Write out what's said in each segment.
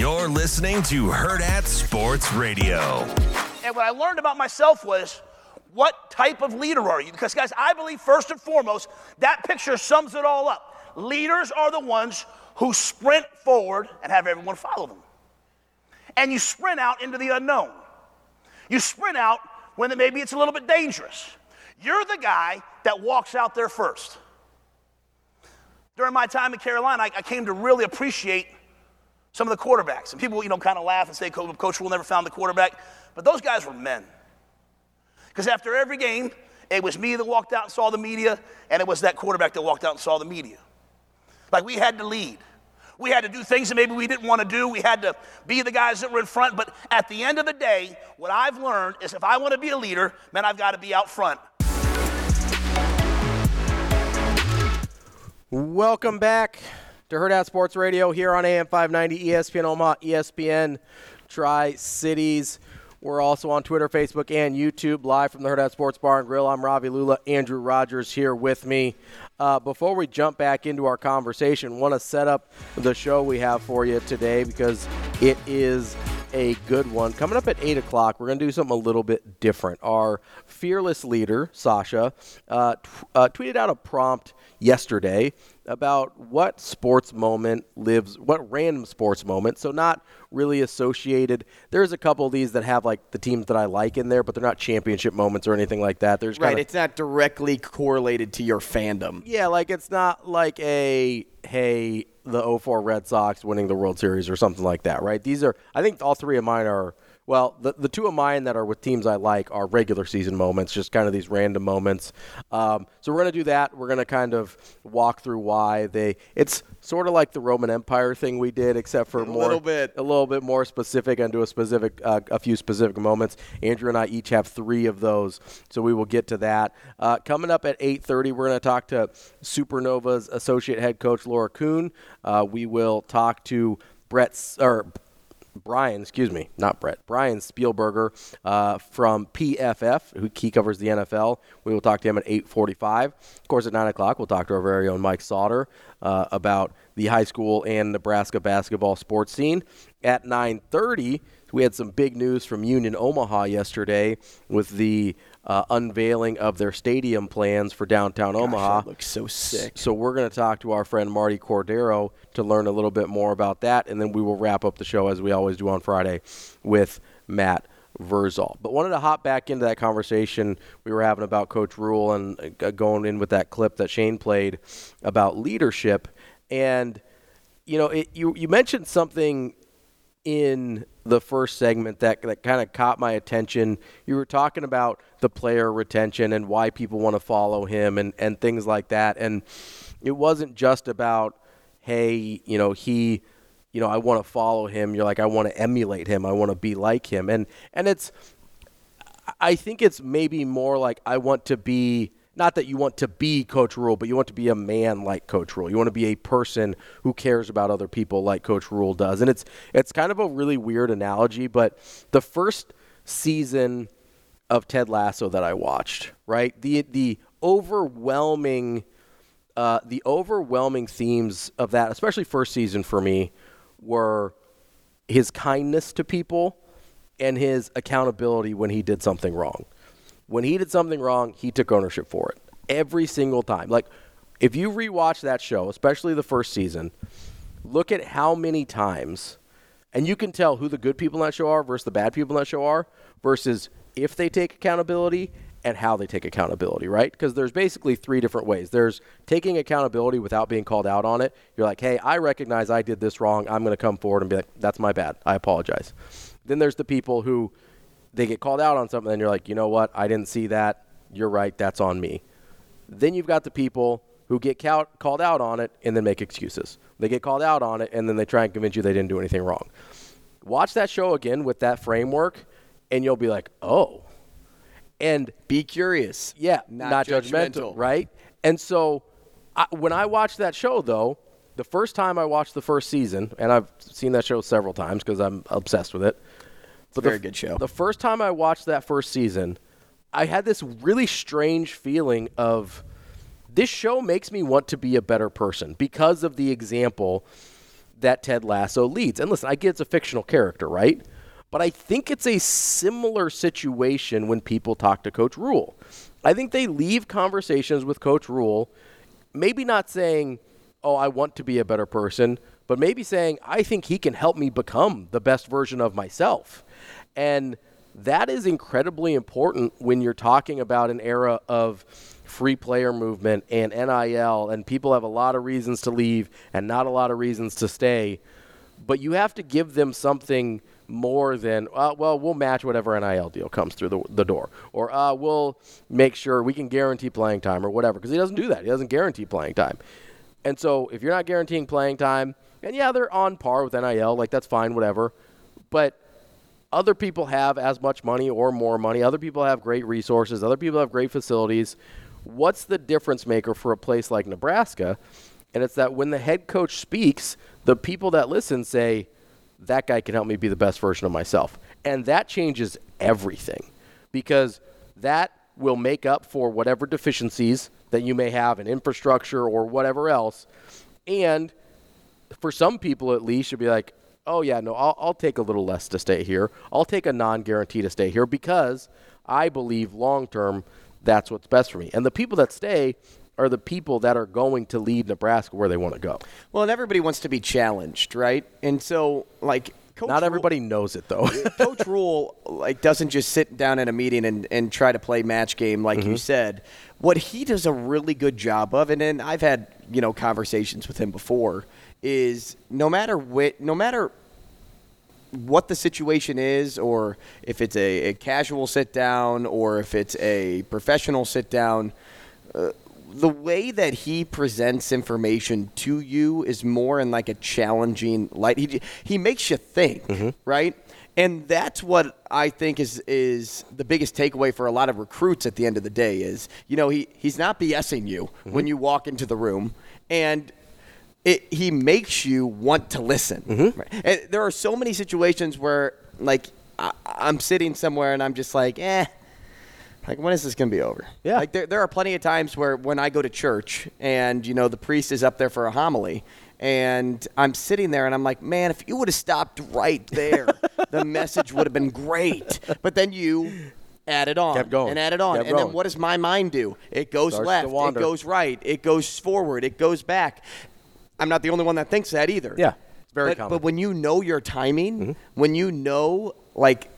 You're listening to Hurrdat Sports Radio. And what I learned about myself was what type of leader are you? Because, guys, I believe first and foremost, that picture sums it all up. Leaders are the ones who sprint forward and have everyone follow them. And you sprint out into the unknown. You sprint out when maybe it's a little bit dangerous. You're the guy that walks out there first. During my time in Carolina, I, I came to really appreciate some of the quarterbacks. And people, you know, kind of laugh and say, Coach Rhule never found the quarterback. But those guys were men. Because after every game, it was me that walked out and saw the media, and it was that quarterback that walked out and saw the media. Like we had to lead. We had to do things that maybe we didn't want to do. We had to be the guys that were in front. But at the end of the day, what I've learned is if I want to be a leader, man, I've got to be out front. Welcome back to Hurrdat Sports Radio here on AM 590 ESPN Omaha, ESPN Tri Cities. We're also on Twitter, Facebook, and YouTube, live from the Hurrdat Sports Bar and Grill. I'm Ravi Lulla. Andrew Rogers here with me. Uh, before we jump back into our conversation, want to set up the show we have for you today because it is a good one. Coming up at 8 o'clock, we're going to do something a little bit different. Our fearless leader, Sasha, uh, t- uh, tweeted out a prompt yesterday about what sports moment lives, what random sports moment. So not really associated. There's a couple of these that have like the teams that I like in there, but they're not championship moments or anything like that. There's right. Kinda, it's not directly correlated to your fandom. Yeah, like it's not like a hey the 04 Red Sox winning the World Series or something like that, right? These are I think all three of mine are well, the, the two of mine that are with teams I like are regular season moments, just kind of these random moments. Um, so we're going to do that. We're going to kind of walk through why they. It's sort of like the Roman Empire thing we did, except for a more little bit, a little bit more specific and do a specific, uh, a few specific moments. Andrew and I each have three of those, so we will get to that. Uh, coming up at 8:30, we're going to talk to Supernova's associate head coach Laura Kuhn. Uh, we will talk to Brett or Brian, excuse me, not Brett, Brian Spielberger uh, from PFF, who he covers the NFL. We will talk to him at 8:45. Of course, at 9 o'clock, we'll talk to our very own Mike Sauter uh, about the high school and Nebraska basketball sports scene. At 9:30, we had some big news from Union Omaha yesterday with the uh, unveiling of their stadium plans for downtown Gosh, Omaha. that looks so sick. So we're going to talk to our friend Marty Cordero to learn a little bit more about that, and then we will wrap up the show as we always do on Friday with Matt Verzal. But wanted to hop back into that conversation we were having about Coach Rhule and uh, going in with that clip that Shane played about leadership, and you know, it, you you mentioned something in the first segment that that kind of caught my attention. You were talking about the player retention and why people want to follow him and and things like that. And it wasn't just about hey, you know, he you know, I want to follow him. You're like I want to emulate him. I want to be like him. And and it's I think it's maybe more like I want to be not that you want to be Coach Rhule, but you want to be a man like Coach Rhule. You want to be a person who cares about other people like Coach Rhule does. And it's it's kind of a really weird analogy, but the first season of Ted Lasso that I watched, right? The the overwhelming uh, the overwhelming themes of that, especially first season for me, were his kindness to people and his accountability when he did something wrong. When he did something wrong, he took ownership for it every single time. Like if you rewatch that show, especially the first season, look at how many times and you can tell who the good people in that show are versus the bad people in that show are versus if they take accountability and how they take accountability, right? Because there's basically three different ways. There's taking accountability without being called out on it. You're like, hey, I recognize I did this wrong. I'm going to come forward and be like, that's my bad. I apologize. Then there's the people who they get called out on something, and you're like, you know what? I didn't see that. You're right. That's on me. Then you've got the people who get cal- called out on it and then make excuses. They get called out on it and then they try and convince you they didn't do anything wrong. Watch that show again with that framework, and you'll be like, oh. And Be curious. yeah, Not not, judgmental. judgmental. right? And so I, when I watched that show, though, the first time I watched the first season, and I've seen that show several times because I'm obsessed with it. But very the, good show. The first time I watched that first season, I had this really strange feeling of this show makes me want to be a better person because of the example that Ted Lasso leads. And listen, I get it's a fictional character, right? But I think it's a similar situation when people talk to Coach Rhule. I think they leave conversations with Coach Rhule, maybe not saying, oh, I want to be a better person, but maybe saying, I think he can help me become the best version of myself. And that is incredibly important when you're talking about an era of free player movement and NIL, and people have a lot of reasons to leave and not a lot of reasons to stay. But you have to give them something more than, uh, well, we'll match whatever NIL deal comes through the, the door, or uh, we'll make sure we can guarantee playing time or whatever, because he doesn't do that. He doesn't guarantee playing time. And so if you're not guaranteeing playing time, and yeah, they're on par with NIL, like that's fine, whatever. But other people have as much money or more money. Other people have great resources. Other people have great facilities. What's the difference maker for a place like Nebraska? And it's that when the head coach speaks, the people that listen say, that guy can help me be the best version of myself. And that changes everything because that will make up for whatever deficiencies that you may have in infrastructure or whatever else. And for some people at least, you'll be like, oh, yeah, no, I'll, I'll take a little less to stay here. I'll take a non guarantee to stay here because I believe long term that's what's best for me. And the people that stay are the people that are going to lead Nebraska where they want to go. Well, and everybody wants to be challenged, right? And so, like, Coach Not Rhule- everybody knows it, though. Coach Rhule like doesn't just sit down at a meeting and, and try to play match game like Mm-hmm. you said. What he does a really good job of, and then I've had you know conversations with him before, is no matter what, no matter what the situation is, or if it's a, a casual sit down, or if it's a professional sit down, uh, the way that he presents information to you is more in like a challenging light. He he makes you think, right? And that's what I think is is the biggest takeaway for a lot of recruits at the end of the day is, you know, he he's not BSing you when you walk into the room and it, he makes you want to listen. Right? And there are so many situations where, like, I, I'm sitting somewhere and I'm just like, eh, like, when is this going to be over? Yeah. Like, there, there are plenty of times where when I go to church and, you know, the priest is up there for a homily and I'm sitting there and I'm like, man, if you would have stopped right there, the message would have been great. But then you added on Kept going. and added on. Kept and then what does my mind do? It goes Starts left, it goes right, it goes forward, it goes back. I'm not the only one that thinks that either. Yeah, it's very but, common. Mm-hmm. But when you know your timing, when you know like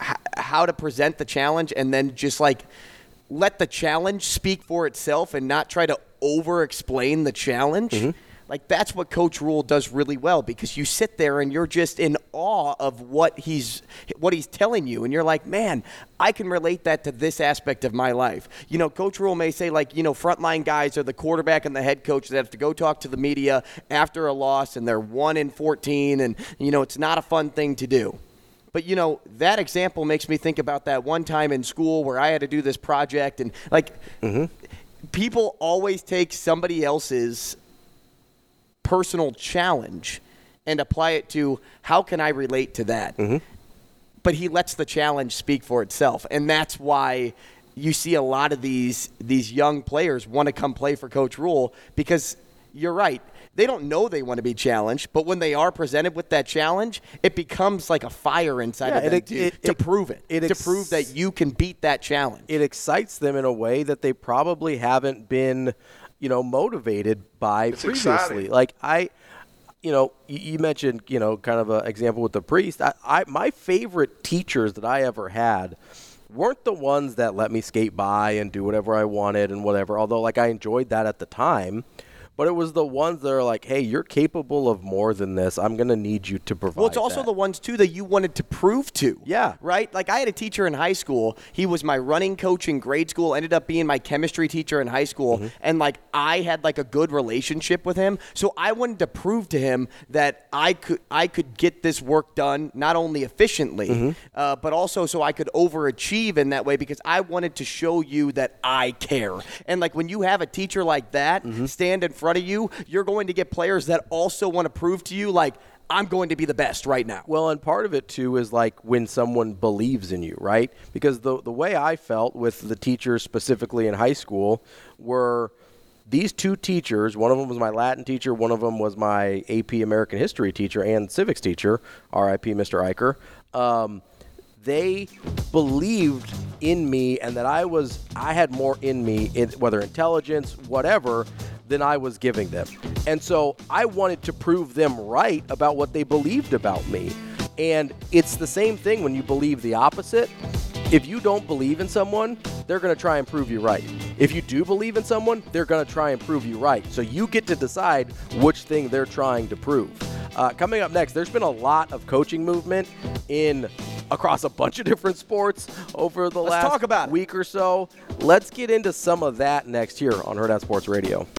h- how to present the challenge, and then just like let the challenge speak for itself, and not try to over-explain the challenge. Mm-hmm. Like that's what Coach Rhule does really well because you sit there and you're just in awe of what he's what he's telling you, and you're like, man, I can relate that to this aspect of my life. You know, Coach Rhule may say like, you know, frontline guys are the quarterback and the head coach that have to go talk to the media after a loss, and they're one in fourteen, and you know, it's not a fun thing to do. But you know, that example makes me think about that one time in school where I had to do this project and like mm-hmm. people always take somebody else's personal challenge and apply it to how can I relate to that? Mm-hmm. but he lets the challenge speak for itself, and that's why you see a lot of these these young players want to come play for Coach Rhule because you're right. They don't know they want to be challenged, but when they are presented with that challenge, it becomes like a fire inside Yeah, of them it- to, it- to it- prove it, it to ex- prove that you can beat that challenge. it excites them in a way that they probably haven't been, you know, motivated by previously. exciting. Like I, you know, you, you mentioned, you know, kind of an example with the priest. I, I, my favorite teachers that I ever had weren't the ones that let me skate by and do whatever I wanted and whatever. Although, like, I enjoyed that at the time. But it was the ones that are like, hey, you're capable of more than this. I'm going to need you to provide. Well, it's also that." the ones too that you wanted to prove to. Yeah. Right? Like I had a teacher in high school. He was my running coach in grade school, ended up being my chemistry teacher in high school, Mm-hmm. and like I had like a good relationship with him. So I wanted to prove to him that I could I could get this work done not only efficiently, Mm-hmm. uh, but also so I could overachieve in that way because I wanted to show you that I care. And like when you have a teacher like that Mm-hmm. stand in front of you, you're going to get players that also want to prove to you like I'm going to be the best right now. Well, and part of it too is like when someone believes in you, right? Because the the way I felt with the teachers specifically in high school were these two teachers. One of them was my Latin teacher. One of them was my AP American History teacher and civics teacher. R.I.P. Mr. Eicher. Um, they believed in me and that I was I had more in me, in, whether intelligence, whatever, than I was giving them. And so I wanted to prove them right about what they believed about me. And it's the same thing when you believe the opposite. If you don't believe in someone, they're going to try and prove you right. If you do believe in someone, they're going to try and prove you right. So you get to decide which thing they're trying to prove. Uh, coming up next, there's been a lot of coaching movement in across a bunch of different sports over the Let's last week or so. Let's get into some of that next here on Hurrdat Sports Radio.